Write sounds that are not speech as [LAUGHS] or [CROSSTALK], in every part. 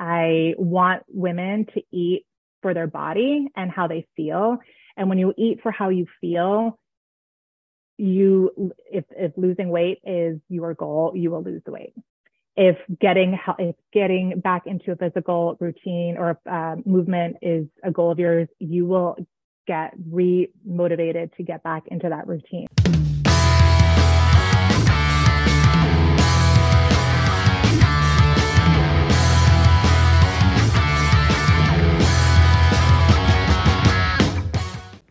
I want women to eat for their body and how they feel. And when you eat for how you feel, you if if losing weight is your goal, you will lose the weight. If getting if getting back into a physical routine or uh, movement is a goal of yours, you will get re motivated to get back into that routine.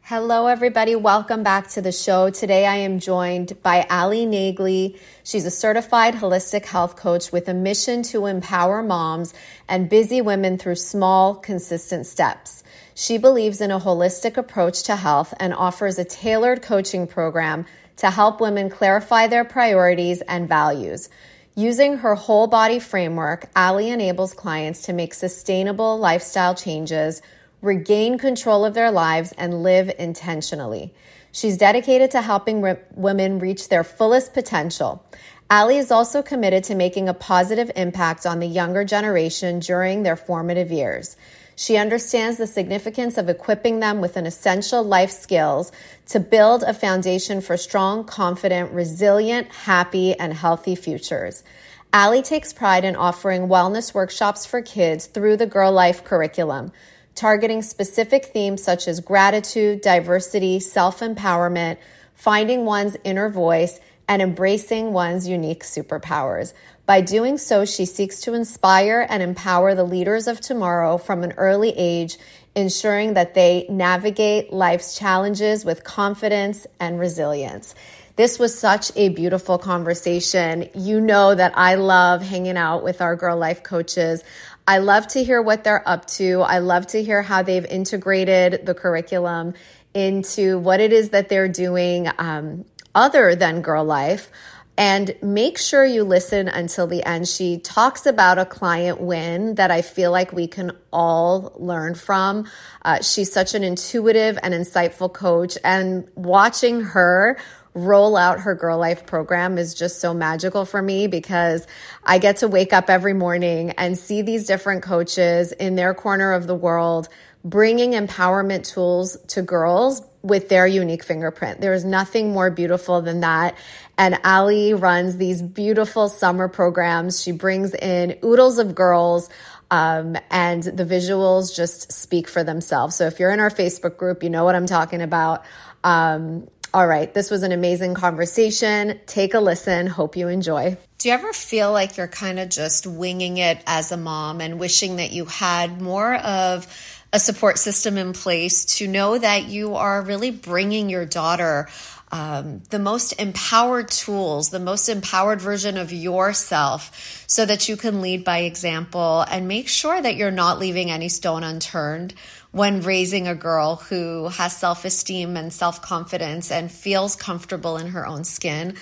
Hello, everybody. Welcome back to the show. Today I am joined by Ali Naglee. She's a certified holistic health coach with a mission to empower moms and busy women through small, consistent steps. She believes in a holistic approach to health and offers a tailored coaching program to help women clarify their priorities and values. Using her whole body framework, Ali enables clients to make sustainable lifestyle changes regain control of their lives, and live intentionally. She's dedicated to helping re- women reach their fullest potential. Ali is also committed to making a positive impact on the younger generation during their formative years. She understands the significance of equipping them with an essential life skills to build a foundation for strong, confident, resilient, happy, and healthy futures. Ali takes pride in offering wellness workshops for kids through the Girl Life curriculum targeting specific themes such as gratitude, diversity, self empowerment, finding one's inner voice, and embracing one's unique superpowers. By doing so, she seeks to inspire and empower the leaders of tomorrow from an early age, ensuring that they navigate life's challenges with confidence and resilience. This was such a beautiful conversation. You know that I love hanging out with our girl life coaches. I love to hear what they're up to. I love to hear how they've integrated the curriculum into what it is that they're doing um, other than Girl Life. And make sure you listen until the end. She talks about a client win that I feel like we can all learn from. Uh, she's such an intuitive and insightful coach, and watching her roll out her Girl Life program is just so magical for me because I get to wake up every morning and see these different coaches in their corner of the world bringing empowerment tools to girls with their unique fingerprint. There is nothing more beautiful than that. And Ali runs these beautiful summer programs. She brings in oodles of girls. Um, and the visuals just speak for themselves. So if you're in our Facebook group, you know what I'm talking about. Um, all right, this was an amazing conversation. Take a listen. Hope you enjoy. Do you ever feel like you're kind of just winging it as a mom and wishing that you had more of a support system in place to know that you are really bringing your daughter um, the most empowered tools, the most empowered version of yourself, so that you can lead by example and make sure that you're not leaving any stone unturned when raising a girl who has self esteem and self confidence and feels comfortable in her own skin.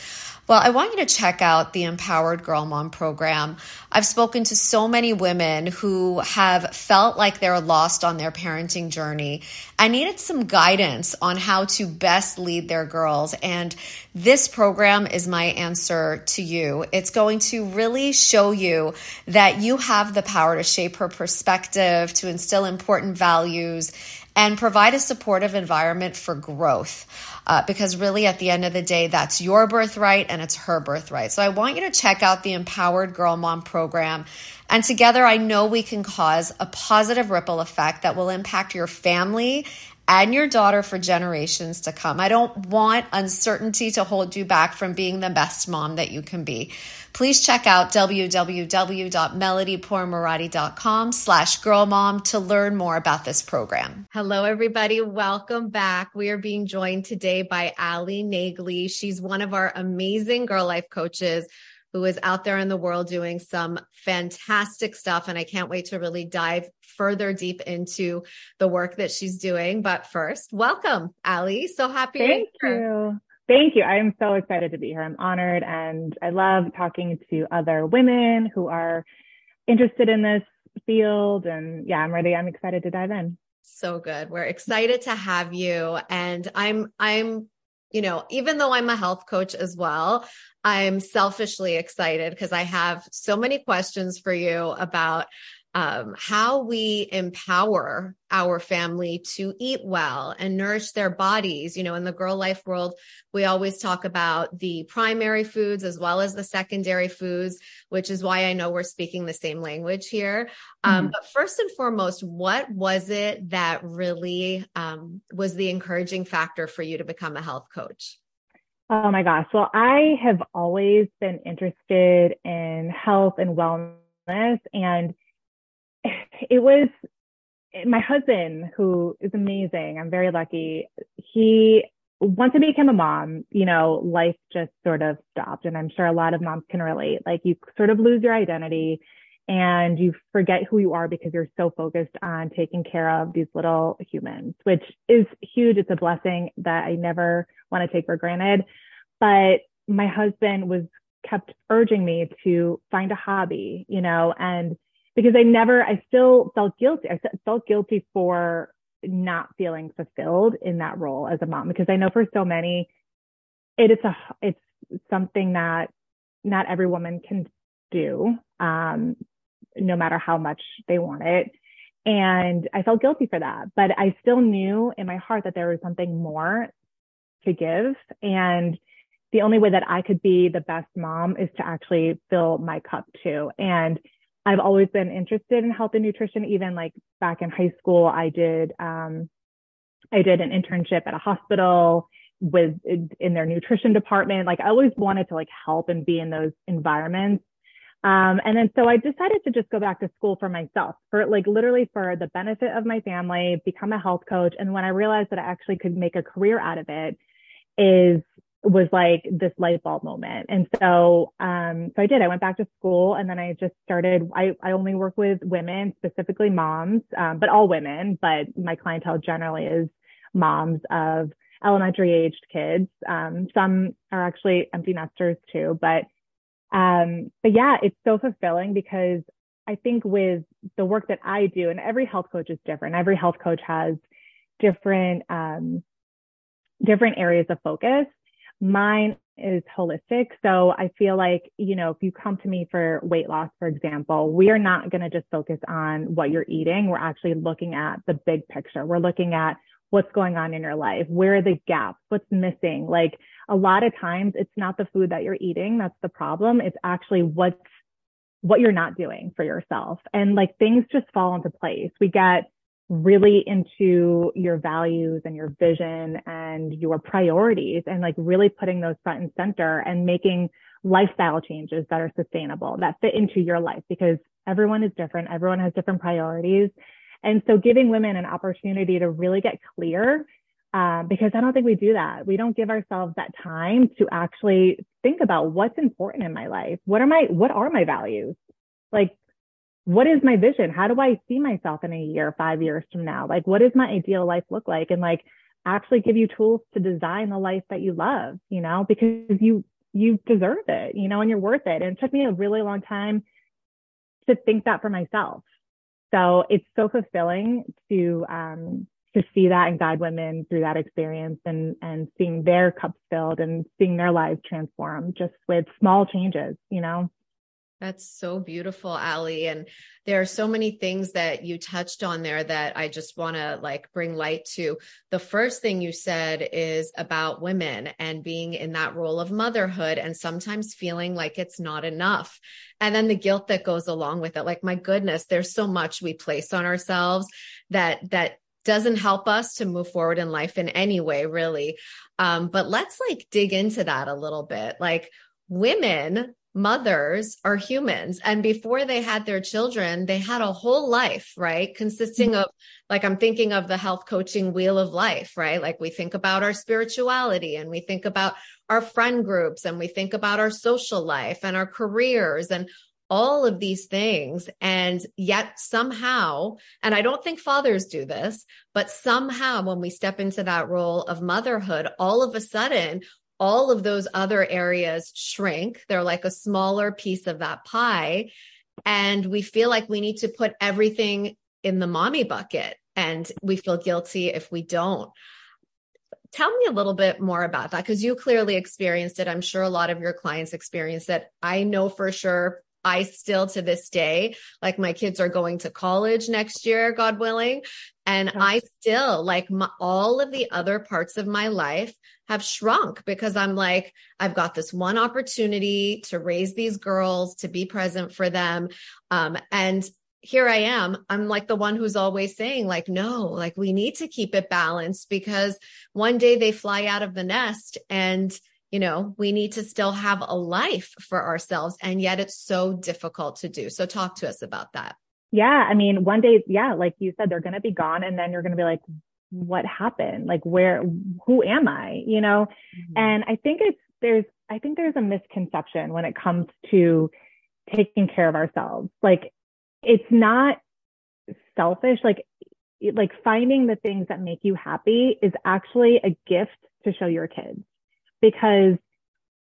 Well, I want you to check out the Empowered Girl Mom program. I've spoken to so many women who have felt like they're lost on their parenting journey I needed some guidance on how to best lead their girls. And this program is my answer to you. It's going to really show you that you have the power to shape her perspective, to instill important values, and provide a supportive environment for growth uh, because really at the end of the day, that's your birthright and it's her birthright. So I want you to check out the Empowered Girl Mom program. And together, I know we can cause a positive ripple effect that will impact your family and your daughter for generations to come. I don't want uncertainty to hold you back from being the best mom that you can be please check out www.melodypourmoradi.com slash girlmom to learn more about this program. Hello, everybody. Welcome back. We are being joined today by Ali Naglee. She's one of our amazing girl life coaches who is out there in the world doing some fantastic stuff. And I can't wait to really dive further deep into the work that she's doing. But first, welcome, Ali. So happy Thank you. Thank you. I'm so excited to be here. I'm honored and I love talking to other women who are interested in this field. And yeah, I'm ready. I'm excited to dive in. So good. We're excited to have you. And I'm, I'm, you know, even though I'm a health coach as well, I'm selfishly excited because I have so many questions for you about um, how we empower our family to eat well and nourish their bodies. You know, in the girl life world, we always talk about the primary foods as well as the secondary foods, which is why I know we're speaking the same language here. Um, mm-hmm. But first and foremost, what was it that really um, was the encouraging factor for you to become a health coach? Oh my gosh. Well, I have always been interested in health and wellness and [LAUGHS] it was my husband who is amazing. I'm very lucky. He once I became a mom, you know, life just sort of stopped. And I'm sure a lot of moms can relate. Like you sort of lose your identity and you forget who you are because you're so focused on taking care of these little humans, which is huge. It's a blessing that I never want to take for granted. But my husband was kept urging me to find a hobby, you know, and because I never, I still felt guilty. I felt guilty for not feeling fulfilled in that role as a mom because I know for so many, it is a, it's something that not every woman can do, um, no matter how much they want it. And I felt guilty for that, but I still knew in my heart that there was something more to give. And the only way that I could be the best mom is to actually fill my cup too. And I've always been interested in health and nutrition. Even like back in high school, I did um, I did an internship at a hospital with in their nutrition department. Like I always wanted to like help and be in those environments. Um, and then so I decided to just go back to school for myself, for like literally for the benefit of my family, become a health coach. And when I realized that I actually could make a career out of it, is was like this light bulb moment. And so, um, so I did, I went back to school and then I just started, I, I only work with women, specifically moms, um, but all women, but my clientele generally is moms of elementary aged kids. Um, some are actually empty nesters too, but, um, but yeah, it's so fulfilling because I think with the work that I do and every health coach is different. Every health coach has different, um, different areas of focus Mine is holistic. So I feel like, you know, if you come to me for weight loss, for example, we are not going to just focus on what you're eating. We're actually looking at the big picture. We're looking at what's going on in your life. Where are the gaps? What's missing? Like a lot of times it's not the food that you're eating. That's the problem. It's actually what's, what you're not doing for yourself. And like things just fall into place. We get really into your values and your vision and your priorities and like really putting those front and center and making lifestyle changes that are sustainable that fit into your life because everyone is different. Everyone has different priorities. And so giving women an opportunity to really get clear um, because I don't think we do that. We don't give ourselves that time to actually think about what's important in my life. What are my, what are my values? Like what is my vision? How do I see myself in a year, five years from now? Like, what does my ideal life look like? And like, actually give you tools to design the life that you love, you know, because you, you deserve it, you know, and you're worth it. And it took me a really long time to think that for myself. So it's so fulfilling to, um, to see that and guide women through that experience and, and seeing their cups filled and seeing their lives transform just with small changes, you know? That's so beautiful, Ali. And there are so many things that you touched on there that I just want to like bring light to. The first thing you said is about women and being in that role of motherhood and sometimes feeling like it's not enough. And then the guilt that goes along with it. Like, my goodness, there's so much we place on ourselves that, that doesn't help us to move forward in life in any way, really. Um, but let's like dig into that a little bit. Like, women mothers are humans. And before they had their children they had a whole life right? Consisting mm-hmm. of like i'm thinking of the health coaching wheel of life right? Like we think about our spirituality and we think about our friend groups and we think about our social life and our careers and all of these things. And yet somehow and i don't think fathers do this but somehow when we step into that role of motherhood all of a sudden all of those other areas shrink. They're like a smaller piece of that pie. And we feel like we need to put everything in the mommy bucket and we feel guilty if we don't. Tell me a little bit more about that because you clearly experienced it. I'm sure a lot of your clients experienced it. I know for sure I still to this day, like my kids are going to college next year, God willing. And I still like my, all of the other parts of my life have shrunk because I'm like, I've got this one opportunity to raise these girls, to be present for them. Um, and here I am. I'm like the one who's always saying, like, no, like we need to keep it balanced because one day they fly out of the nest and, you know, we need to still have a life for ourselves. And yet it's so difficult to do. So talk to us about that. Yeah. I mean, one day, yeah, like you said, they're going to be gone and then you're going to be like, what happened? Like, where, who am I? You know? Mm-hmm. And I think it's, there's, I think there's a misconception when it comes to taking care of ourselves. Like, it's not selfish. Like, like finding the things that make you happy is actually a gift to show your kids because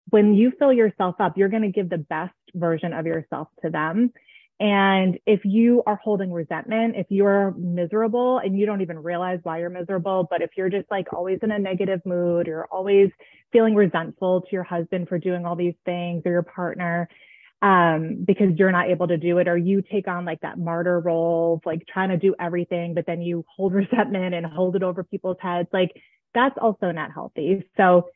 when you fill yourself up, you're going to give the best version of yourself to them. And if you are holding resentment, if you're miserable and you don't even realize why you're miserable, but if you're just like always in a negative mood, you're always feeling resentful to your husband for doing all these things or your partner, um, because you're not able to do it, or you take on like that martyr role of like trying to do everything, but then you hold [LAUGHS] resentment and hold it over people's heads, like that's also not healthy. So,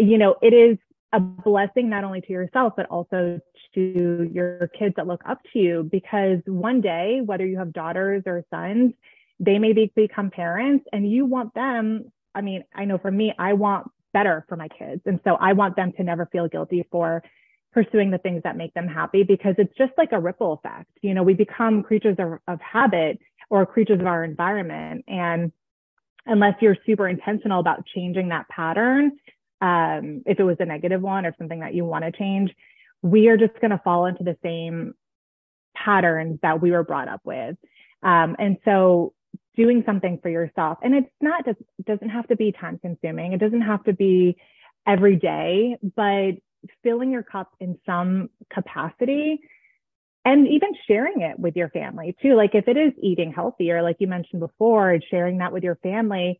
you know, it is a blessing not only to yourself, but also to your kids that look up to you. Because one day, whether you have daughters or sons, they may be, become parents and you want them. I mean, I know for me, I want better for my kids. And so I want them to never feel guilty for pursuing the things that make them happy because it's just like a ripple effect. You know, we become creatures of, of habit or creatures of our environment. And unless you're super intentional about changing that pattern, um, if it was a negative one or something that you want to change, we are just going to fall into the same patterns that we were brought up with. Um, and so doing something for yourself, and it's not just, doesn't have to be time consuming. It doesn't have to be every day, but filling your cup in some capacity and even sharing it with your family too. Like if it is eating healthier, like you mentioned before, sharing that with your family,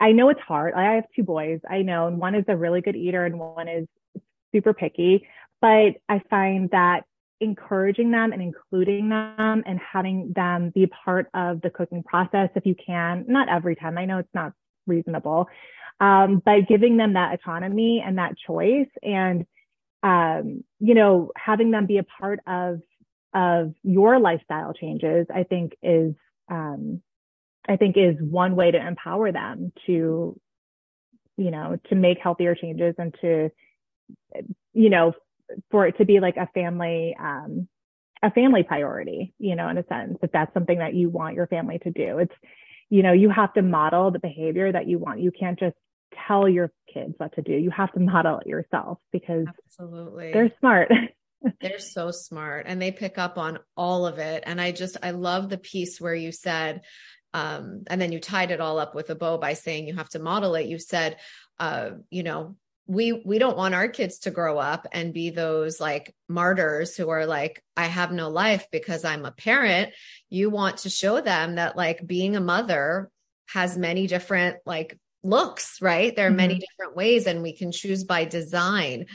I know it's hard. I have two boys. I know, and one is a really good eater and one is super picky. But I find that encouraging them and including them and having them be part of the cooking process, if you can, not every time. I know it's not reasonable, um, but giving them that autonomy and that choice, and um, you know, having them be a part of of your lifestyle changes, I think is um, I think is one way to empower them to, you know, to make healthier changes and to, you know, for it to be like a family, um, a family priority, you know, in a sense, if that's something that you want your family to do. It's, you know, you have to model the behavior that you want. You can't just tell your kids what to do. You have to model it yourself because absolutely they're smart. [LAUGHS] they're so smart and they pick up on all of it. And I just, I love the piece where you said, um, and then you tied it all up with a bow by saying you have to model it. You said, uh, you know, we we don't want our kids to grow up and be those like martyrs who are like i have no life because i'm a parent you want to show them that like being a mother has many different like looks right there are mm-hmm. many different ways and we can choose by design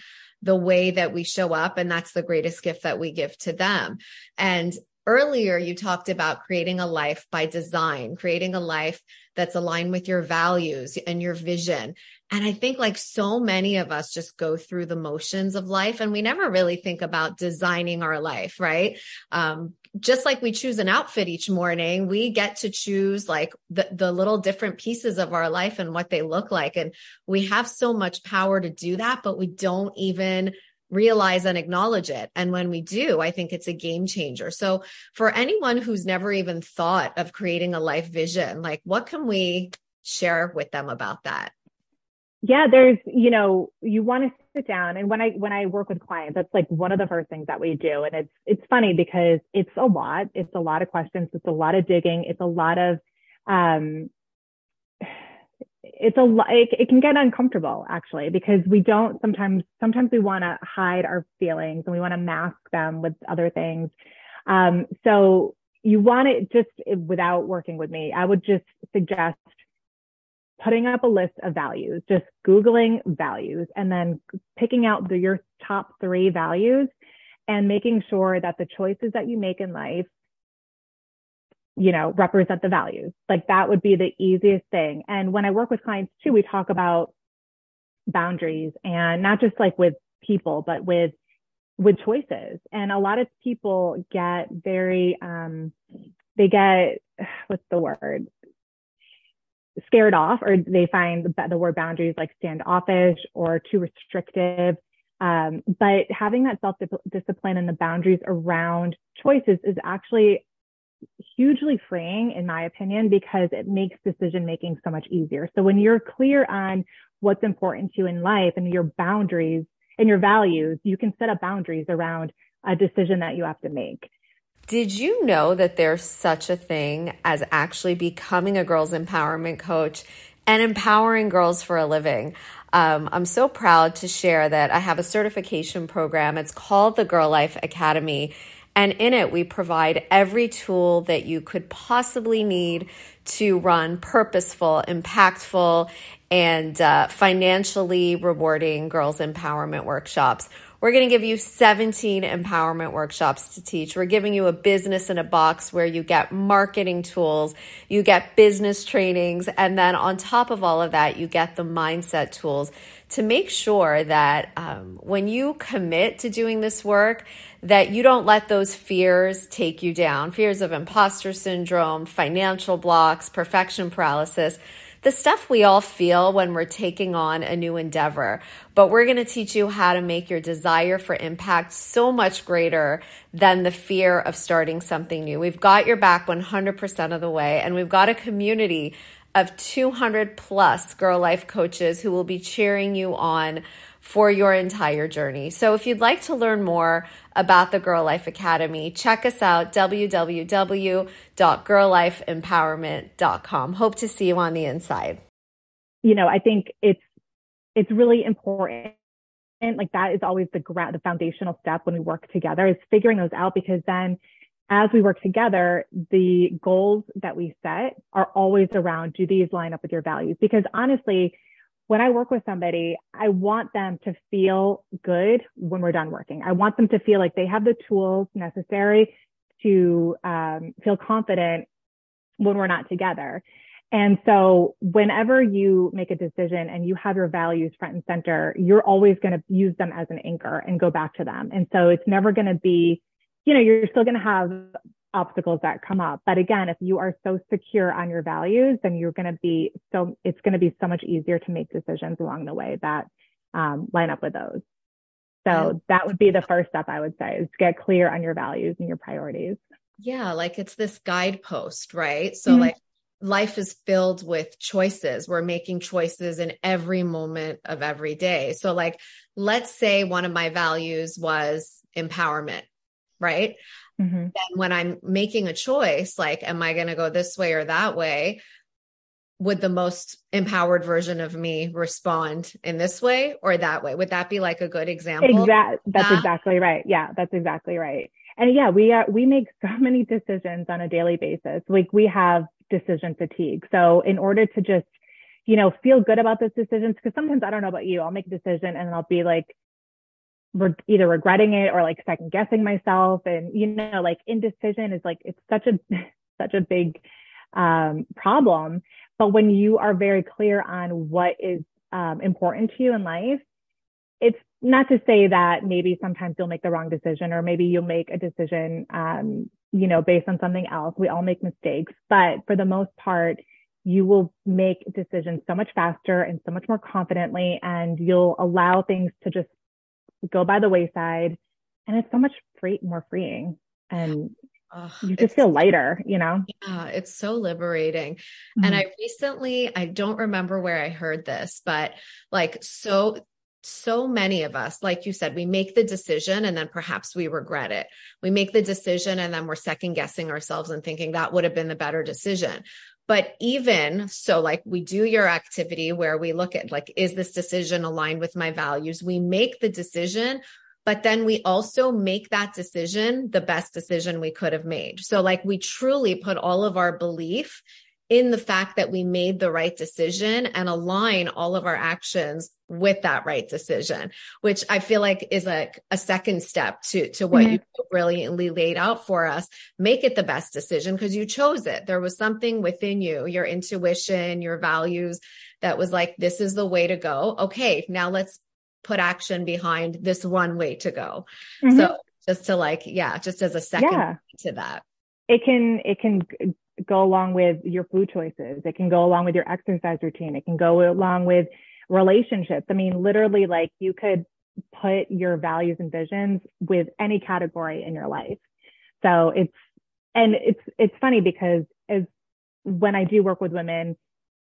the way that we show up and that's the greatest gift that we give to them and earlier you talked about creating a life by design, creating a life that's aligned with your values and your vision. And I think like so many of us just go through the motions of life and we never really think about designing our life, right? Um, just like we choose an outfit each morning, we get to choose like the, the little different pieces of our life and what they look like. And we have so much power to do that, but we don't even realize and acknowledge it. And when we do, I think it's a game changer. So for anyone who's never even thought of creating a life vision, like what can we share with them about that? Yeah, there's, you know, you want to sit down and when I when I work with clients, that's like one of the first things that we do. And it's it's funny because it's a lot. It's a lot of questions, it's a lot of digging, it's a lot of um it's a it, it can get uncomfortable actually because we don't sometimes sometimes we want to hide our feelings and we want to mask them with other things. Um, so you want it just without working with me i would just suggest putting up a list of values just googling values and then picking out the, your top three values and making sure that the choices that you make in life you know represent the values like that would be the easiest thing. And when i work with clients too we talk about boundaries and not just like with people but with with choices. And a lot of people get very um they get [SIGHS] what's the word? Scared off or they find the, the word boundaries like standoffish or too restrictive. Um, but having that self discipline and the boundaries around choices is actually hugely freeing in my opinion because it makes decision making so much easier so when you're clear on what's important to you in life and your boundaries and your values you can set up boundaries around a decision that you have to make did you know that there's such a thing as actually becoming a girls empowerment coach and empowering girls for a living? Um, I'm so proud to share that I have a certification program. It's called the Girl Life Academy. And in it, we provide every tool that you could possibly need to run purposeful, impactful, and uh, financially rewarding girls empowerment workshops. We're going to give you 17 empowerment workshops to teach. We're giving you a business in a box where you get marketing tools, you get business trainings, and then on top of all of that, you get the mindset tools to make sure that um, when you commit to doing this work, that you don't let those fears take you down. Fears of imposter syndrome, financial blocks, perfection paralysis the stuff we all feel when we're taking on a new endeavor. But we're going to teach you how to make your desire for impact so much greater than the fear of starting something new. We've got your back 100% of the way, and we've got a community of 200 plus girl life coaches who will be cheering you on for your entire journey. So if you'd like to learn more about the Girl Life Academy, check us out www.girllifeempowerment.com. Hope to see you on the inside. You know, I think it's it's really important and like that is always the ground the foundational step when we work together is figuring those out because then as we work together, the goals that we set are always around do these line up with your values? Because honestly, when I work with somebody, I want them to feel good when we're done working. I want them to feel like they have the tools necessary to um, feel confident when we're not together. And so whenever you make a decision and you have your values front and center, you're always going to use them as an anchor and go back to them. And so it's never going to be, you know, you're still going to have obstacles that come up. But again, if you are so secure on your values, then you're going to be so it's going to be so much easier to make decisions along the way that um, line up with those. So that would be the first step I would say is get clear on your values and your priorities. Yeah, like it's this guidepost, right? So mm-hmm. like life is filled with choices. We're making choices in every moment of every day. So like let's say one of my values was empowerment, right? Mm-hmm. Then when I'm making a choice, like, am I going to go this way or that way? Would the most empowered version of me respond in this way or that way? Would that be like a good example? Exactly. That's exactly right. Yeah, that's exactly right. And yeah, we uh, we make [LAUGHS] so many decisions on a daily basis. Like we have decision fatigue. So in order to just you know feel good about those decisions, because sometimes I don't know about you, I'll make a decision and I'll be like, re- either regretting it or like second guessing myself. And you know like indecision is like it's such a [LAUGHS] such a big um, problem. But when you are very clear on what is um, important to you in life it's not to say that maybe sometimes you'll make the wrong decision or maybe you'll make a decision um, you know based on something else. We all make mistakes. But for the most part you will make decisions so much faster and so much more confidently and you'll allow things to just go by the wayside and it's so much free more freeing and you just feel lighter, you know? Yeah, it's so liberating. Mm-hmm. And I recently, I don't remember where I heard this, but like so so many of us, like you said, we make the decision and then perhaps we regret it. We make the decision and then we're second guessing ourselves and thinking that would have been the better decision. But even so, like we do your activity where we look at like, is this decision aligned with my values? We make the decision, but then we also make that decision the best decision we could have made. So like we truly put all of our belief in the fact that we made the right decision and align all of our actions with that right decision, which I feel like is like a, a second step to, to what mm-hmm. you brilliantly laid out for us. Make it the best decision because you chose it. There was something within you, your intuition, your values that was like, this is the way to go. Okay. Now let's put action behind this one way to go. Mm-hmm. So just to like, yeah, just as a second yeah. to that. It can, it can go along with your food choices. It can go along with your exercise routine. It can go along with relationships. I mean, literally, like you could put your values and visions with any category in your life. So it's, and it's, it's funny because as when I do work with women,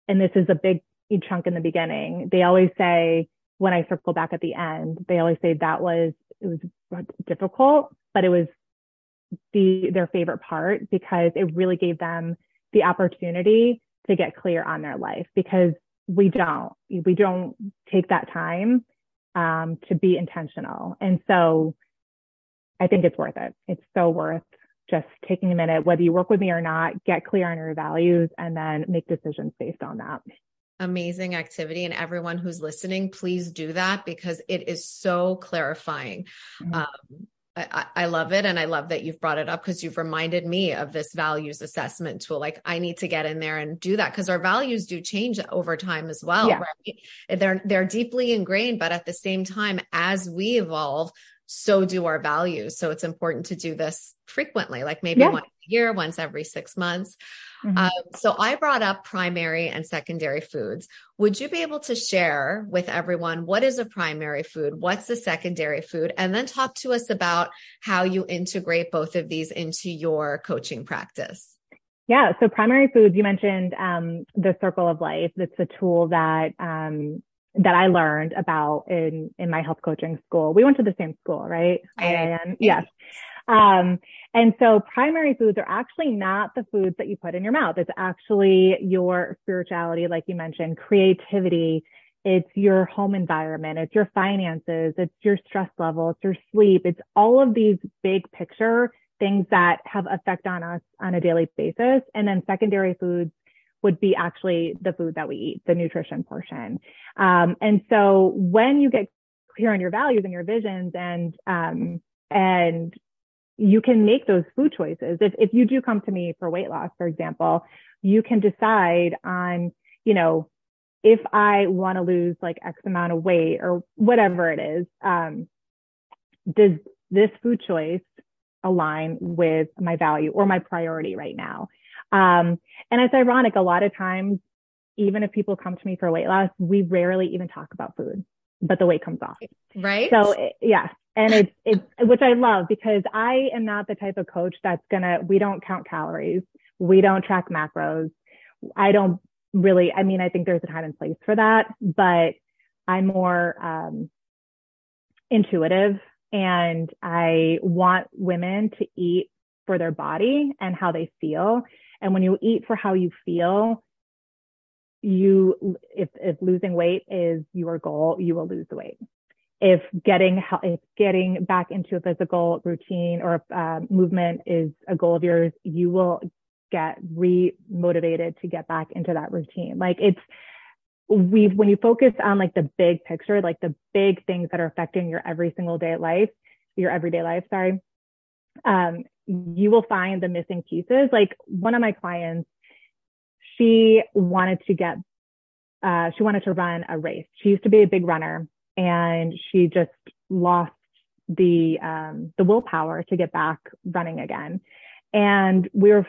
and this is a big chunk in the beginning, they always say, when I circle back at the end, they always say that was, it was difficult, but it was the their favorite part because it really gave them the opportunity to get clear on their life because we don't we don't take that time um, to be intentional. And so i think it's worth it. It's so worth just taking a minute whether you work with me or not get clear on your values and then make decisions based on that. Amazing activity. And everyone who's listening please do that because it is so clarifying. Mm-hmm. um, I, I, love it. And I love that you've brought it up because you've reminded me of this values assessment tool. Like I need to get in there and do that because our values do change over time as well. Yeah. Right. They're, they're deeply ingrained, but at the same time, as we evolve, so do our values. So it's important to do this frequently, like maybe yeah. once a year, once every six months. Mm-hmm. Um, so I brought up primary and secondary foods. Would you be able to share with everyone what is a primary food? What's a secondary food? And then talk to us about how you integrate both of these into your coaching practice. Yeah. So primary foods, you mentioned um, the circle of life. That's a tool that um, that I learned about in in my health coaching school. We went to the same school, right? And yes. Um, and so primary foods are actually not the foods that you put in your mouth. It's actually your spirituality, like you mentioned, creativity. It's your home environment. It's your finances. It's your stress level. It's your sleep. It's all of these big picture things that have effect on us on a daily basis. And then secondary foods would be actually the food that we eat, the nutrition portion. Um, and so when you get clear on your values and your visions and, um, and you can make those food choices. If, if you do come to me for weight loss, for example, you can decide on, you know, if I want to lose like X amount of weight or whatever it is, um, does this food choice align with my value or my priority right now? Um, and it's ironic, a lot of times, even if people come to me for weight loss, we rarely even talk about food, but the weight comes off. Right. So yeah. And it's, it's, which I love because I am not the type of coach that's gonna, we don't count calories. We don't track macros. I don't really, I mean, I think there's a time and place for that, but I'm more, um, intuitive and I want women to eat for their body and how they feel. And when you eat for how you feel, you, if, if losing weight is your goal, you will lose the weight. If getting, if getting back into a physical routine or uh, movement is a goal of yours, you will get re-motivated to get back into that routine. Like it's, we when you focus on like the big picture, like the big things that are affecting your every single day life, your everyday life, sorry, um, you will find the missing pieces. Like one of my clients, she wanted to get, uh, she wanted to run a race. She used to be a big runner and she just lost the, um, the willpower to get back running again. And we were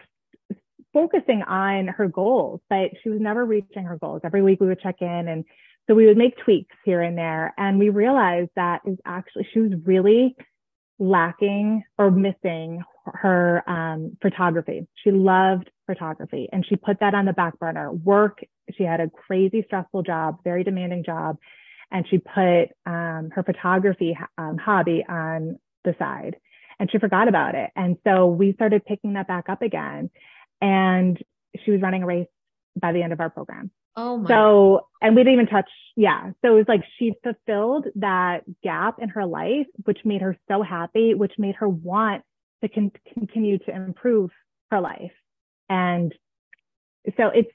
focusing on her goals, but she was never reaching her goals. Every week we would check in and so we would make tweaks here and there. And we realized that is actually, she was really lacking or missing her um, photography. She loved photography and she put that on the back burner. Work, she had a crazy stressful job, very demanding job, and she put um, her photography um, hobby on the side and she forgot about it. And so we started picking that back up again. And she was running a race by the end of our program. Oh my. So, and we didn't even touch, yeah. So it was like she fulfilled that gap in her life, which made her so happy, which made her want to con- continue to improve her life. And so it's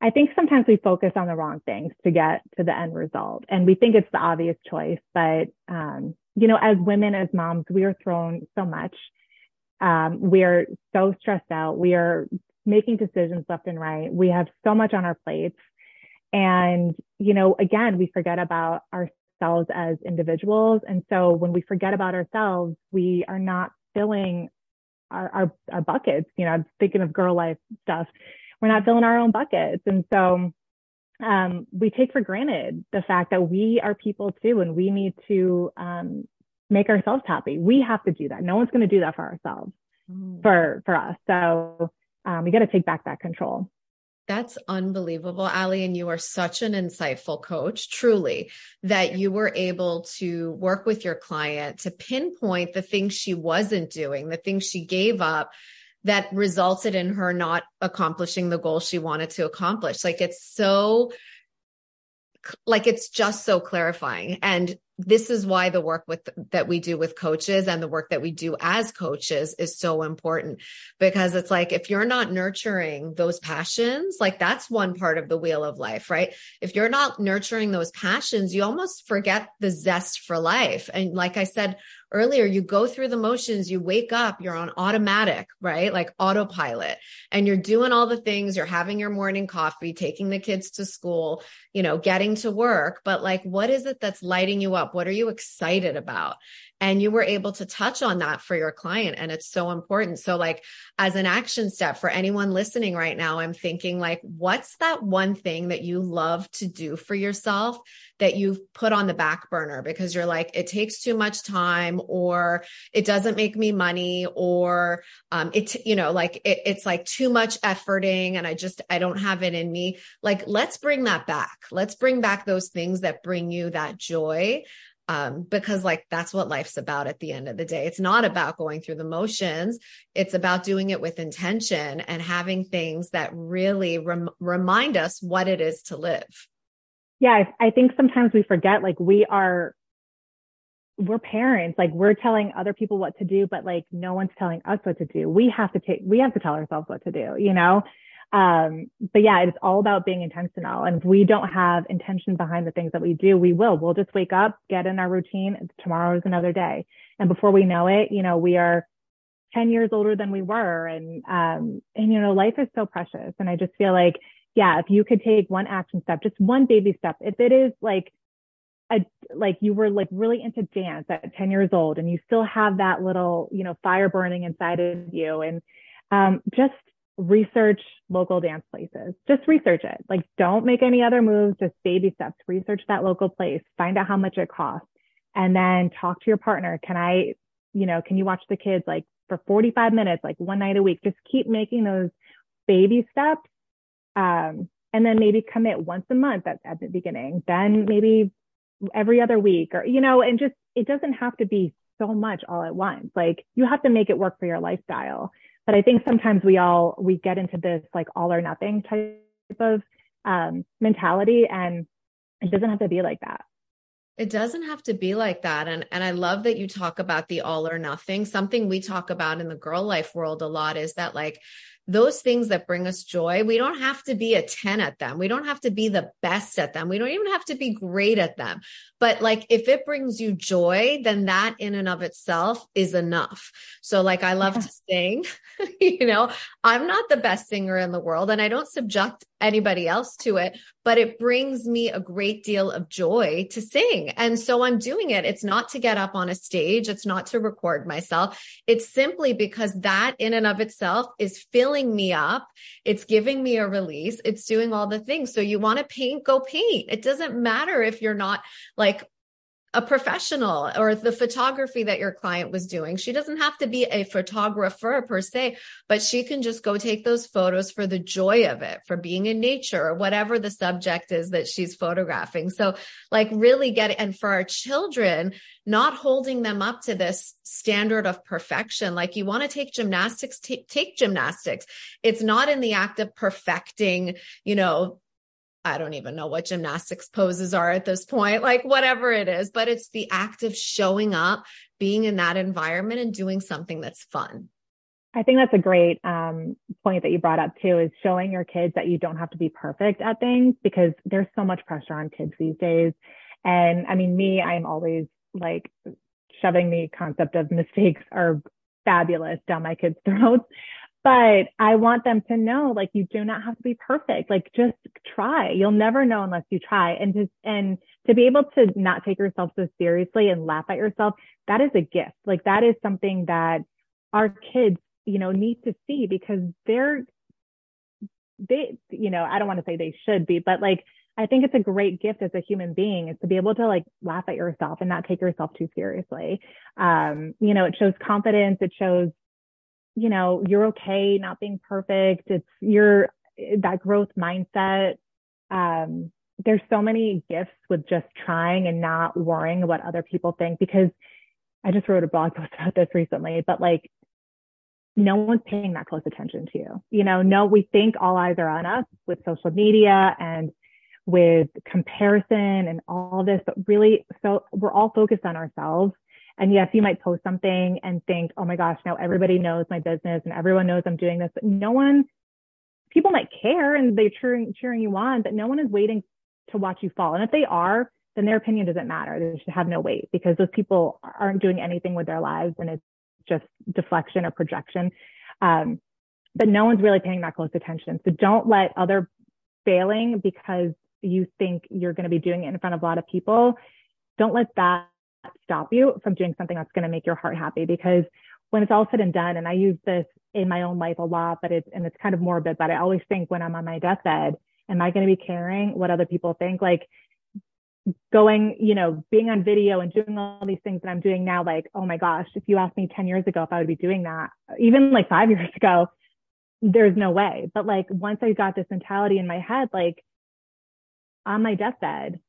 I think sometimes we focus on the wrong things to get to the end result. And we think it's the obvious choice. But, um, you know, as women, as moms, we are thrown so much. Um, we are so stressed out. We are making decisions left and right. We have so much on our plates. And, you know, again, we forget about ourselves as individuals. And so when we forget about ourselves, we are not filling our, our, our buckets. You know, I'm thinking of girl life stuff we're not filling our own buckets. And so um, we take for granted the fact that we are people too, and we need to um, make ourselves happy. We have to do that. No one's going to do that for ourselves, mm. for for us. So um, we got to take back that control. That's unbelievable, Ali. And you are such an insightful coach, truly, that you were able to work with your client to pinpoint the things she wasn't doing, the things she gave up that resulted in her not accomplishing the goal she wanted to accomplish. Like it's so, like it's just so clarifying. And this is why the work with that we do with coaches and the work that we do as coaches is so important. Because it's like if you're not nurturing those passions like that's one part of the wheel of life right? If you're not nurturing those passions you almost forget the zest for life. And like i said earlier, you go through the motions, you wake up, you're on automatic, right? Like autopilot and you're doing all the things, you're having your morning coffee, taking the kids to school, you know, getting to work. But like, what is it that's lighting you up? What are you excited about? And you were able to touch on that for your client. And it's so important. So like, as an action step for anyone listening right now, I'm thinking like, what's that one thing that you love to do for yourself that you've put on the back burner because you're like, it takes too much time or it doesn't make me money or, um, it, you know, like it, it's like too much efforting and I just, I don't have it in me. Like, let's bring that back. Let's bring back those things that bring you that joy um, because like that's what life's about at the end of the day. It's not about going through the motions. It's about doing it with intention and having things that really rem- remind us what it is to live yeah, I, think sometimes we forget like we are we're parents, like we're telling other people what to do, but like no one's telling us what to do. We have to take, we have to tell ourselves what to do, you know? Um, but yeah, it's all about being intentional. And if we don't have intention behind the things that we do, we will. We'll just wake up, get in our routine. Tomorrow is another day. And before we know it, you know, we are 10 years older than we were. And, um, and, you know, life is so precious. And I just feel like yeah, if you could take one action step, just one baby step, if it is like a, like you were like really into dance at 10 years old and you still have that little, you know, fire burning inside of you and um, just research local dance places. Just research it. Like don't make any other moves, just baby steps. Research that local place, find out how much it costs and then talk to your partner. Can I, you know, can you watch the kids like for 45 minutes, like one night a week? Just keep making those baby steps um, and then maybe commit once a month at, at the beginning, then maybe every other week or, you know, and just, it doesn't have to be so much all at once. Like you have to make it work for your lifestyle. But I think sometimes we all, we get into this like all or nothing type of um, mentality and it doesn't have to be like that. It doesn't have to be like that. And, and I love that you talk about the all or nothing. Something we talk about in the girl life world a lot is that like those things that bring us joy, we don't have to be a 10 at them. We don't have to be the best at them. We don't even have to be great at them. But like if it brings you joy, then that in and of itself is enough. So like I love yeah. to sing, [LAUGHS] you know, I'm not the best singer in the world and I don't subject anybody else to it, but it brings me a great deal of joy to sing. And so I'm doing it. It's not to get up on a stage. It's not to record myself. It's simply because that in and of itself is filling me up. It's giving me a release. It's doing all the things. So you want to paint, go paint. It doesn't matter if you're not like a professional or the photography that your client was doing. She doesn't have to be a photographer per se, but she can just go take those photos for the joy of it, for being in nature or whatever the subject is that she's photographing. So like really get it. And for our children, not holding them up to this standard of perfection. Like you want to take gymnastics, t- take gymnastics. It's not in the act of perfecting, you know, I don't even know what gymnastics poses are at this point, like whatever it is, but it's the act of showing up, being in that environment and doing something that's fun. I think that's a great um, point that you brought up too, is showing your kids that you don't have to be perfect at things because there's so much pressure on kids these days. And I mean, me, I'm always like shoving the concept of mistakes are fabulous down my kids' throats. But I want them to know, like, you do not have to be perfect. Like, just try. You'll never know unless you try. And to, and to be able to not take yourself so seriously and laugh at yourself, that is a gift. Like, that is something that our kids you know, need to see because they're, they, you know, I don't want to say they should be, but like, I think it's a great gift as a human being is to be able to like laugh at yourself and not take yourself too seriously. Um, you know, it shows confidence. It shows, you know, you're okay not being perfect. It's your, that growth mindset. Um, there's so many gifts with just trying and not worrying what other people think because I just wrote a blog [LAUGHS] post about this recently, but like no one's paying that close attention to you. You know, no, we think all eyes are on us with social media and with comparison and all this, but really, so we're all focused on ourselves. And yes, you might post something and think, oh my gosh, now everybody knows my business and everyone knows I'm doing this, but no one, people might care and they're cheering, cheering you on, but no one is waiting to watch you fall. And if they are, then their opinion doesn't matter. They should have no weight because those people aren't doing anything with their lives and it's just deflection or projection. Um, but no one's really paying that close attention. So don't let other failing because you think you're going to be doing it in front of a lot of people. Don't let that stop you from doing something that's going to make your heart happy because when it's all said and done, and I use this in my own life a lot, but it's, and it's kind of morbid, but I always think when I'm on my deathbed, am I going to be caring what other people think? Like going, you know, being on video and doing all these things that I'm doing now, like, oh my gosh, if you asked me 10 years ago if I would be doing that, even like five years ago, there's no way. But like once I got this mentality in my head, like on my deathbed,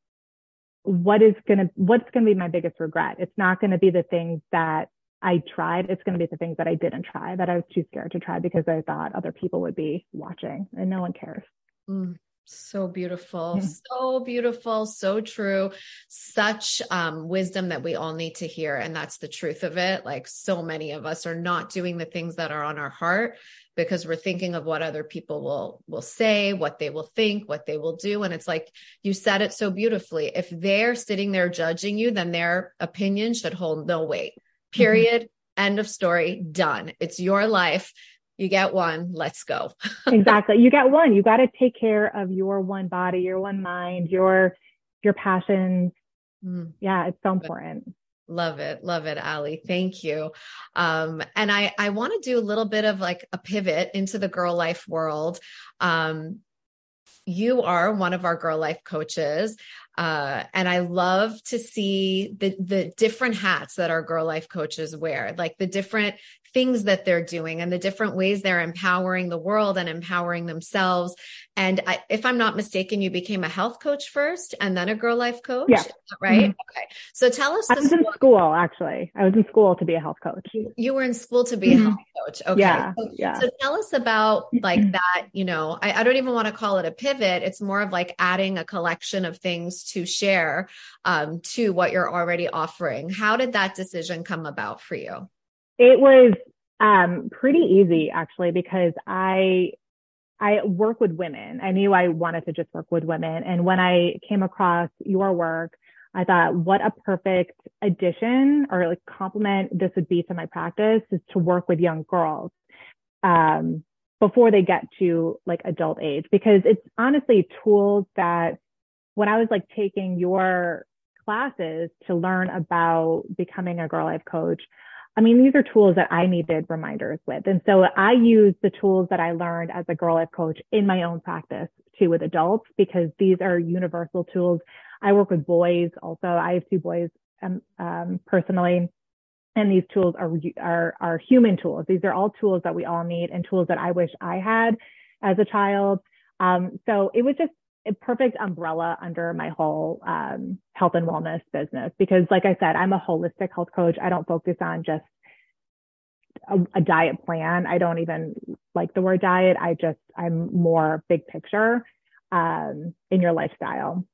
what is gonna what's gonna be my biggest regret? It's not gonna be the things that I tried. It's gonna be the things that I didn't try, that I was too scared to try because I thought other people would be watching and no one cares. Mm. So beautiful, so beautiful, so true. Such um, wisdom that we all need to hear. And that's the truth of it. Like, so many of us are not doing the things that are on our heart because we're thinking of what other people will will say what they will think what they will do. And it's like you said it so beautifully. If they're sitting there judging you then their opinion should hold no weight. Mm-hmm. period. Mm-hmm. end of story. Done. It's your life. You get one. Let's go. [LAUGHS] Exactly. You get one. You got to take care of your one body your one mind your your passions. Mm. yeah it's so important Love it. Love it, Ali. Thank you. Um, and I, I want to do a little bit of like a pivot into the GiRLiFE world. Um, you are one of our GiRLiFE coaches. Uh, and I love to see the the different hats that our GiRLiFE coaches wear, like the different things that they're doing and the different ways they're empowering the world and empowering themselves. And I, if I'm not mistaken, you became a health coach first and then a GiRLiFE coach. Yeah. Right. Mm-hmm. Okay. So tell us. I was in school, actually. I was in school to be a health coach. You were in school to be mm-hmm. a health coach. Okay. Yeah. So, yeah. so tell us about like that, you know, I, I, don't even want to call it a pivot. It's more of like adding a collection of things to share um, to what you're already offering. How did that decision come about for you? It was um, pretty easy actually because I I work with women. I knew I wanted to just work with women, and when I came across your work, I thought, what a perfect addition or like complement this would be to my practice is to work with young girls um, before they get to like adult age, because it's honestly tools that when I was like taking your classes to learn about becoming a GiRLiFE coach, I mean, these are tools that I needed reminders with. And so I use the tools that I learned as a GiRLiFE coach in my own practice too with adults because these are universal tools. I work with boys also. I have two boys um, um, personally. And these tools are, are, are human tools. These are all tools that we all need and tools that I wish I had as a child. Um, so it was just a perfect umbrella under my whole um, health and wellness business because like i said i'm a holistic health coach. I don't focus on just a, a, diet plan. I don't even like the word diet. I just i'm more big picture um, in your lifestyle.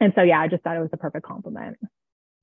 And so yeah i just thought it was a perfect compliment.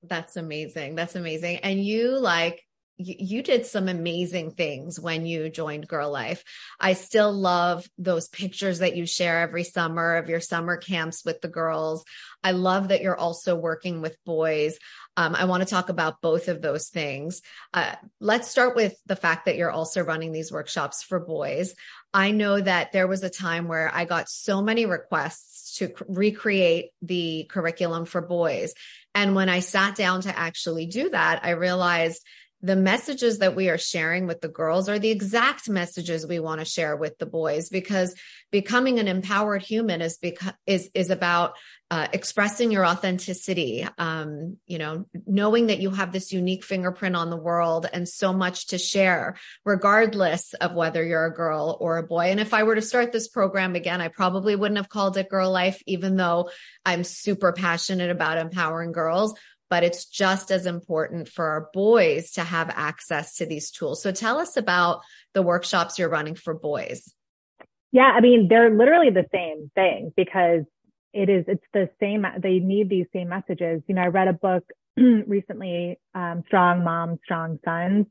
that's amazing. That's amazing. And you like you did some amazing things when you joined GiRLiFE. I still love those pictures that you share every summer of your summer camps with the girls. I love that you're also working with boys. Um, I want to talk about both of those things. Uh, let's start with the fact that you're also running these workshops for boys. I know that there was a time where I got so many requests to recreate the curriculum for boys. And when I sat down to actually do that, I realized the messages that we are sharing with the girls are the exact messages we want to share with the boys because becoming an empowered human is is is about uh, expressing your authenticity um, you know knowing that you have this unique fingerprint on the world and so much to share regardless of whether you're a girl or a boy. And if i were to start this program again i probably wouldn't have called it GiRLiFE even though i'm super passionate about empowering girls but it's just as important for our boys to have access to these tools. So tell us about the workshops you're running for boys. Yeah, I mean, they're literally the same thing because it is, it's the same, they need these same messages. You know, I read a book [CLEARS THROAT] recently, um, Strong Moms, Strong Sons,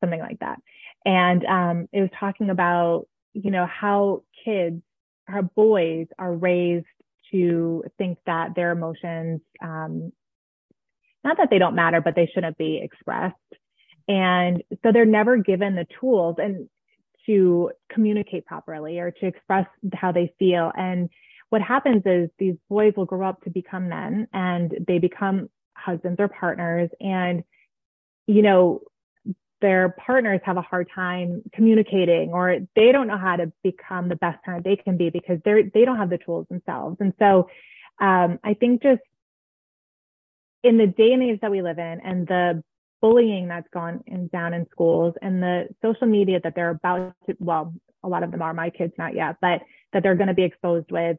something like that. And um, it was talking about, you know, how kids, our boys are raised to think that their emotions um, not that they don't matter, but they shouldn't be expressed. And so they're never given the tools and to communicate properly or to express how they feel. And what happens is these boys will grow up to become men and they become husbands or partners and you know their partners have a hard time communicating or they don't know how to become the best parent they can be because they're they don't have the tools themselves and so um, i think just in the day and age that we live in and the bullying that's gone in, down in schools and the social media that they're about to, well, a lot of them are my kids, not yet, but that they're going to be exposed with,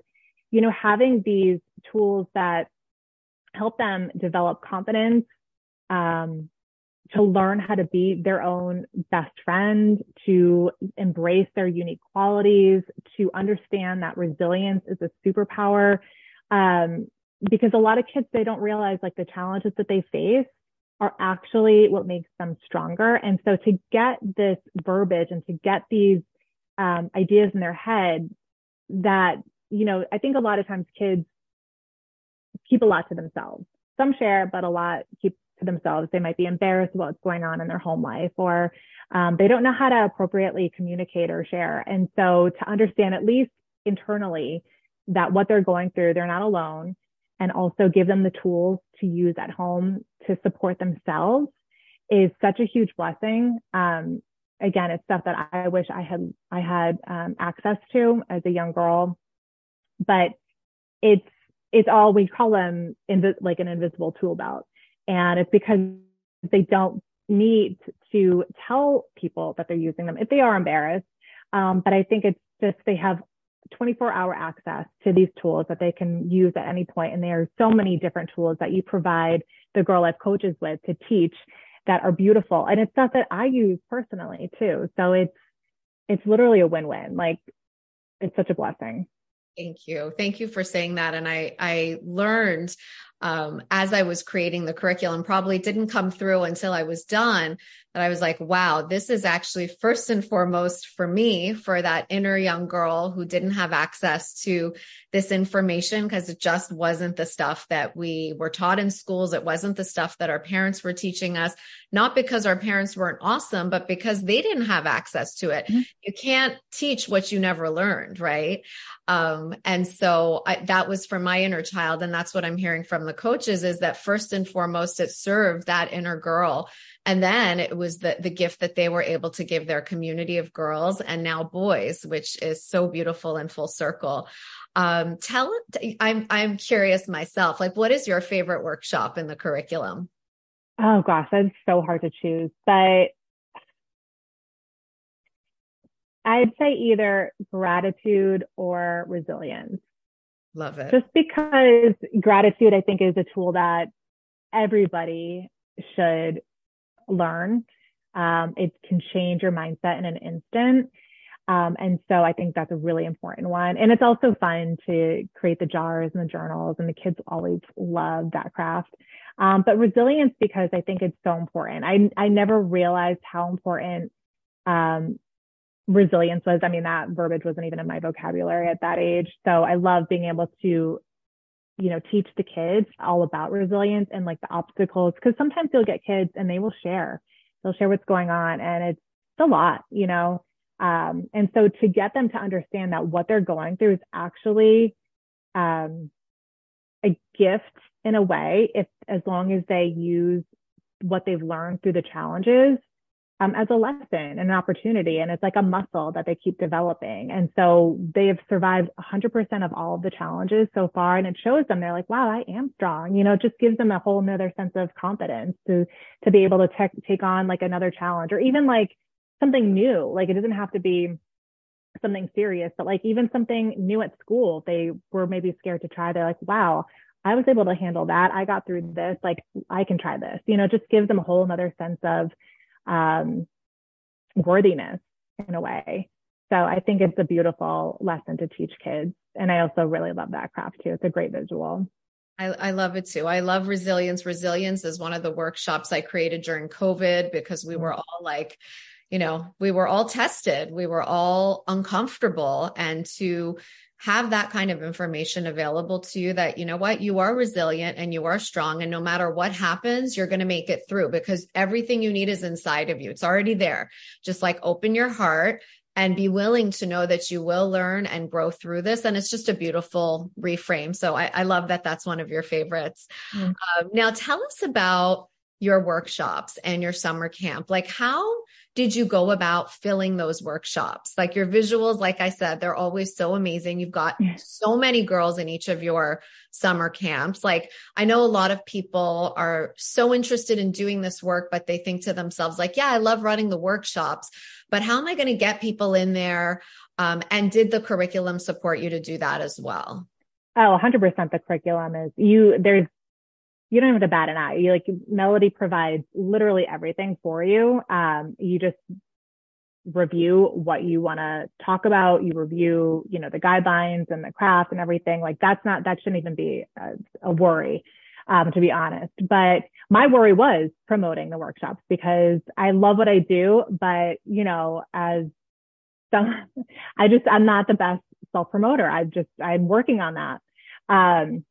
you know, having these tools that help them develop confidence, um, to learn how to be their own best friend, to embrace their unique qualities, to understand that resilience is a superpower. Um, because a lot of kids they don't realize like the challenges that they face are actually what makes them stronger. And so to get this verbiage and to get these um, ideas in their head that you know i think a lot of times kids keep a lot to themselves. Some share but a lot keep to themselves. They might be embarrassed about what's going on in their home life or um, they don't know how to appropriately communicate or share. And so to understand at least internally that what they're going through they're not alone and also give them the tools to use at home to support themselves is such a huge blessing. Um, again, it's stuff that I wish I had I had um, access to as a young girl, but it's it's all we call them invi- like an invisible tool belt, and it's because they don't need to tell people that they're using them if they are embarrassed. Um, but I think it's just they have 24 hour access to these tools that they can use at any point. And there are so many different tools that you provide the GiRLiFE coaches with to teach that are beautiful. And it's stuff that I use personally too. So it's, it's literally a win-win. Like it's such a blessing. Thank you. Thank you for saying that. And I, I learned um, as I was creating the curriculum, probably didn't come through until I was done, that I was like, wow, this is actually first and foremost for me, for that inner young girl who didn't have access to this information because it just wasn't the stuff that we were taught in schools. It wasn't the stuff that our parents were teaching us, not because our parents weren't awesome, but because they didn't have access to it. Mm-hmm. You can't teach what you never learned, right? Um, and so I, that was for my inner child. And that's what I'm hearing from the coaches is that first and foremost, it served that inner girl. And then it was the, the gift that they were able to give their community of girls and now boys, which is so beautiful and full circle. Um, tell, I'm, I'm curious myself, like, what is your favorite workshop in the curriculum? Oh gosh, that's so hard to choose, but I'd say either gratitude or resilience. Love it. Just because gratitude, I think, is a tool that everybody should learn. Um, it can change your mindset in an instant. Um, and so I think that's a really important one. And it's also fun to create the jars and the journals, and the kids always love that craft. Um, but resilience because I think it's so important. I I never realized how important um, resilience was. I mean, that verbiage wasn't even in my vocabulary at that age. So I love being able to, you know, teach the kids all about resilience and like the obstacles. Cause sometimes you'll get kids and they will share, they'll share what's going on and it's, it's a lot, you know. Um, and so to get them to understand that what they're going through is actually um, a gift in a way, if as long as they use what they've learned through the challenges um, as a lesson and an opportunity. And it's like a muscle that they keep developing. And so they have survived 100% of all of the challenges so far. And it shows them they're like, wow, I am strong. You know, it just gives them a whole nother sense of confidence to, to be able to te- take on like another challenge or even like something new. Like it doesn't have to be something serious, but like even something new at school, they were maybe scared to try. They're like, wow, I was able to handle that. I got through this. Like I can try this. You know, just gives them a whole another sense of um, worthiness in a way. So I think it's a beautiful lesson to teach kids. And I also really love that craft too. It's a great visual. I, I, love it too. I love resilience. Resilience is one of the workshops I created during COVID because we were all like, you know, we were all tested, we were all uncomfortable. And to have that kind of information available to you that, you know what, you are resilient and you are strong. And no matter what happens, you're going to make it through because everything you need is inside of you. It's already there. Just like open your heart and be willing to know that you will learn and grow through this. And it's just a beautiful reframe. So I, I love that that's one of your favorites. Mm. Um, now tell us about your workshops and your summer camp. Like how did you go about filling those workshops? Like your visuals, like I said, they're always so amazing. You've got so many girls in each of your summer camps. Like I know a lot of people are so interested in doing this work, but they think to themselves, like, yeah, I love running the workshops, but how am I going to get people in there? Um, and did the curriculum support you to do that as well? Oh, 100% the curriculum is you, there's you don't have to bat an eye. You like Melody provides literally everything for you. Um, you just review what you want to talk about. You review, you know, the guidelines and the craft and everything. Like that's not, that shouldn't even be a, a worry, um, to be honest. But my worry was promoting the workshops because I love what I do, but you know, as some, [LAUGHS] I just, I'm not the best self promoter. I just, I'm working on that. Um,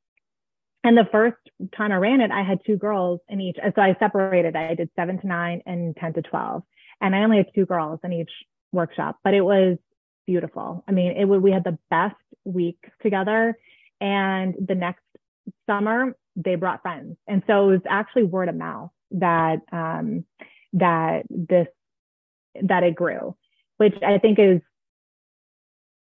and the first time I ran it, I had two girls in each. So I separated. I did seven to nine and 10 to 12. And I only had two girls in each workshop, but it was beautiful. I mean, it we had the best week together. And the next summer, they brought friends. And so it was actually word of mouth that, um, that this, that it grew, which I think is,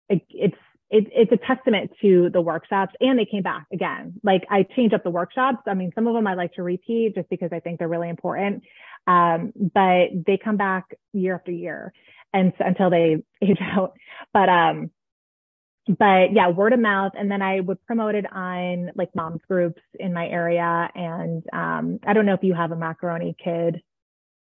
it, it's it, it's a testament to the workshops and they came back again. Like I changed up the workshops. I mean, some of them I like to repeat just because I think they're really important. Um, but they come back year after year and so, until they [LAUGHS] age out. But, um, but yeah, word of mouth. And then I would promote it on like moms groups in my area. And, um, I don't know if you have a macaroni kid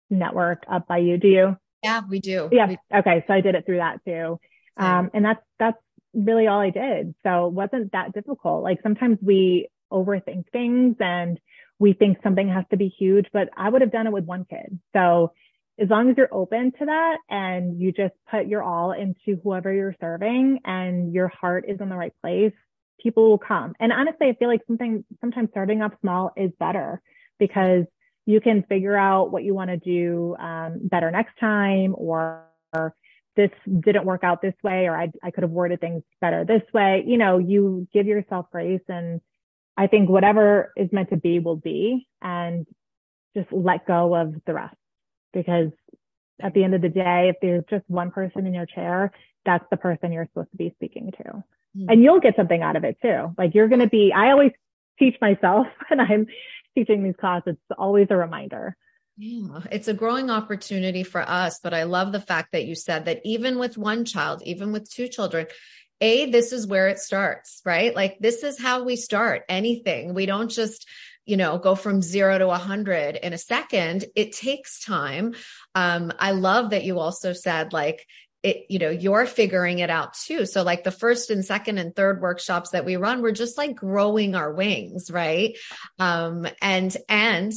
network up by you. Do you? Yeah, we do. Yeah. We- okay. So I did it through that too. Um, and that's, that's really all I did. So it wasn't that difficult. Like sometimes we overthink things and we think something has to be huge, but I would have done it with one kid. So as long as you're open to that and you just put your all into whoever you're serving and your heart is in the right place, people will come. And honestly, I feel like something sometimes starting off small is better because you can figure out what you want to do um, better next time or this didn't work out this way, or I, I could have worded things better this way. You know, you give yourself grace. And I think whatever is meant to be will be, and just let go of the rest. Because at the end of the day, if there's just one person in your chair, that's the person you're supposed to be speaking to. Mm-hmm. And you'll get something out of it too. Like you're going to be, I always teach myself [LAUGHS] when I'm teaching these classes, it's always a reminder yeah, [SIGHS] it's a growing opportunity for us. But I love the fact that you said that even with one child, even with two children, a, this is where it starts, right? Like this is how we start anything. We don't just, you know, go from zero to a hundred in a second. It takes time. Um, I love that you also said like, it, you know, you're figuring it out too. So like the first and second and third workshops that we run, we're just like growing our wings, right? Um, and, and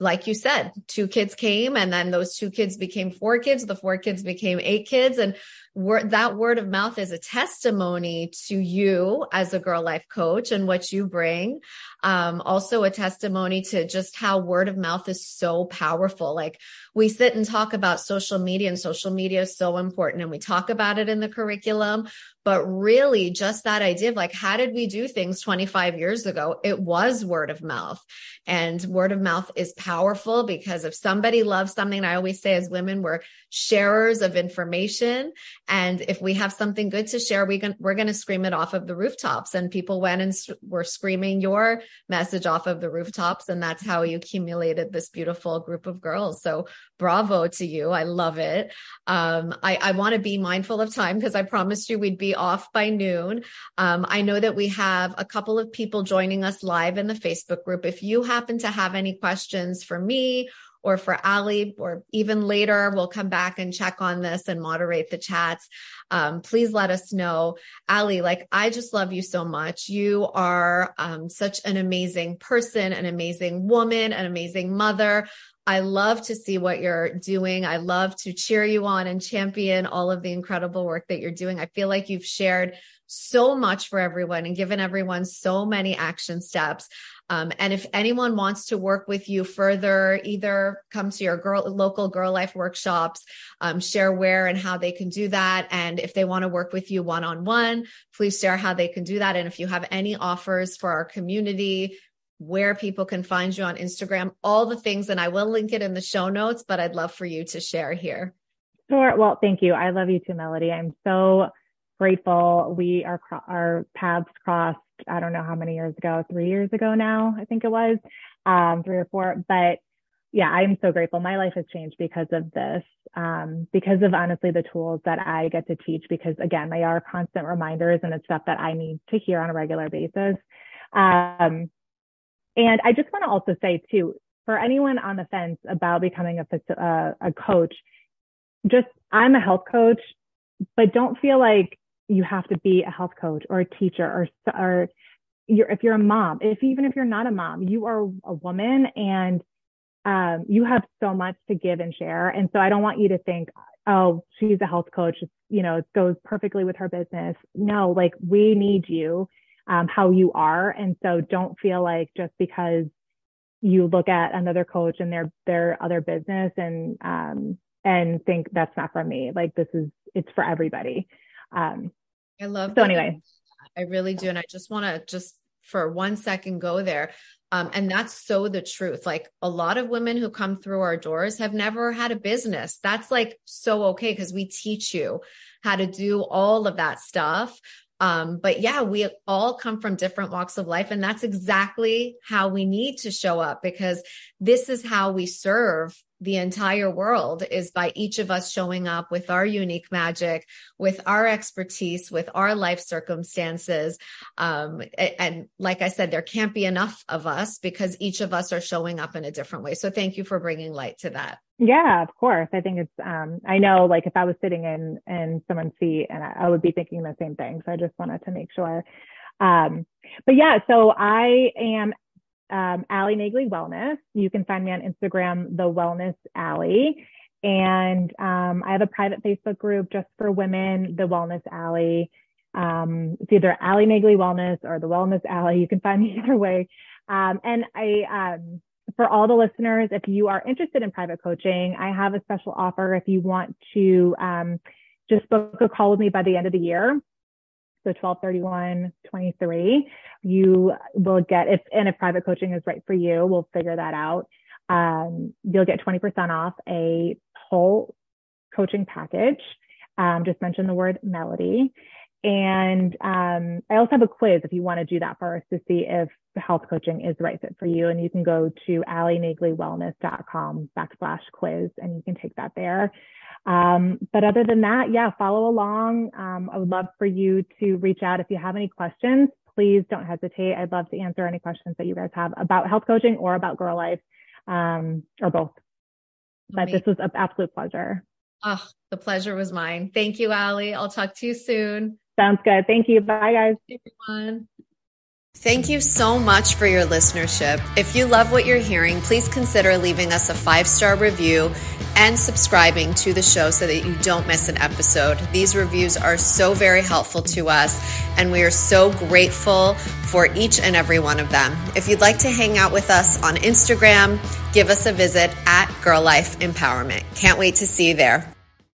like you said, two kids came and then those two kids became four kids. The four kids became eight kids. And word, that word of mouth is a testimony to you as a GiRLiFE coach and what you bring. Um, also a testimony to just how word of mouth is so powerful. Like we sit and talk about social media and social media is so important and we talk about it in the curriculum, but really just that idea of like, how did we do things 25 years ago? It was word of mouth and word of mouth is powerful because if somebody loves something, I always say as women, we're sharers of information. And if we have something good to share, we can, we're going to scream it off of the rooftops and people went and were screaming your message off of the rooftops. And that's how you accumulated this beautiful group of girls. So bravo to you. I love it. Um, I, I want to be mindful of time because I promised you we'd be off by noon. Um, I know that we have a couple of people joining us live in the Facebook group. If you happen to have any questions for me or for Ali, or even later, we'll come back and check on this and moderate the chats. Um, please let us know. Ali, like, I just love you so much. You are um, such an amazing person, an amazing woman, an amazing mother. I love to see what you're doing. I love to cheer you on and champion all of the incredible work that you're doing. I feel like you've shared so much for everyone and given everyone so many action steps. Um, and if anyone wants to work with you further, either come to your girl, local GiRLiFE workshops, um, share where and how they can do that. And if they want to work with you one on one, please share how they can do that. And if you have any offers for our community, where people can find you on Instagram, all the things. And I will link it in the show notes, but I'd love for you to share here. Sure. Well, thank you. I love you too, Melody. I'm so grateful. We are, our paths crossed, I don't know how many years ago, three years ago now, I think it was, um, three or four. But yeah, I'm so grateful. My life has changed because of this, um, because of honestly the tools that I get to teach, because again, they are constant reminders and it's stuff that I need to hear on a regular basis. Um, and I just want to also say too, for anyone on the fence about becoming a, uh, a coach, just I'm a health coach, but don't feel like you have to be a health coach or a teacher or, or you're, if you're a mom, if even if you're not a mom, you are a woman and um, you have so much to give and share. And so I don't want you to think, oh, she's a health coach, you know, it goes perfectly with her business. No, like we need you um, how you are. And so don't feel like just because you look at another coach and their their other business and um, and think that's not for me. Like this is it's for everybody. Um, I love. So anyway, I really do, and I just want to just for one second go there. Um, and that's so the truth. Like a lot of women who come through our doors have never had a business. That's like so okay because we teach you how to do all of that stuff. Um, but yeah, we all come from different walks of life. And that's exactly how we need to show up because this is how we serve the entire world is by each of us showing up with our unique magic, with our expertise, with our life circumstances. Um, and like I said, there can't be enough of us because each of us are showing up in a different way. So thank you for bringing light to that. Yeah, of course. I think it's, um, I know like if I was sitting in, in someone's seat and I, I would be thinking the same thing. So I just wanted to make sure. Um, but yeah, so I am um, Naglee Wellness. You can find me on Instagram, The Wellness Ali. And um, I have a private Facebook group just for women, The Wellness Ali. Um, it's either Ali Naglee Wellness or The Wellness Ali. You can find me [LAUGHS] either way. Um, and I, um, for all the listeners, if you are interested in private coaching, I have a special offer if you want to um, just book a call with me by the end of the year so 1231 23 you will get if and if private coaching is right for you we'll figure that out. Um, you'll get 20% off a whole coaching package. Um, just mention the word melody. And um, I also have a quiz if you want to do that first to see if health coaching is the right fit for you. And you can go to alinagleewellness.com backslash quiz and you can take that there. Um, but other than that, yeah, follow along. Um, I would love for you to reach out if you have any questions. Please don't hesitate. I'd love to answer any questions that you guys have about health coaching or about GiRLiFE um, or both. But this was an absolute pleasure. Oh, the pleasure was mine. Thank you, Ali. I'll talk to you soon. Sounds good. Thank you. Bye, guys. Everyone. Thank you so much for your listenership. If you love what you're hearing, please consider leaving us a five star review and subscribing to the show so that you don't miss an episode. These reviews are so very helpful to us, and we are so grateful for each and every one of them. If you'd like to hang out with us on Instagram, give us a visit at GiRLiFE Empowerment. Can't wait to see you there.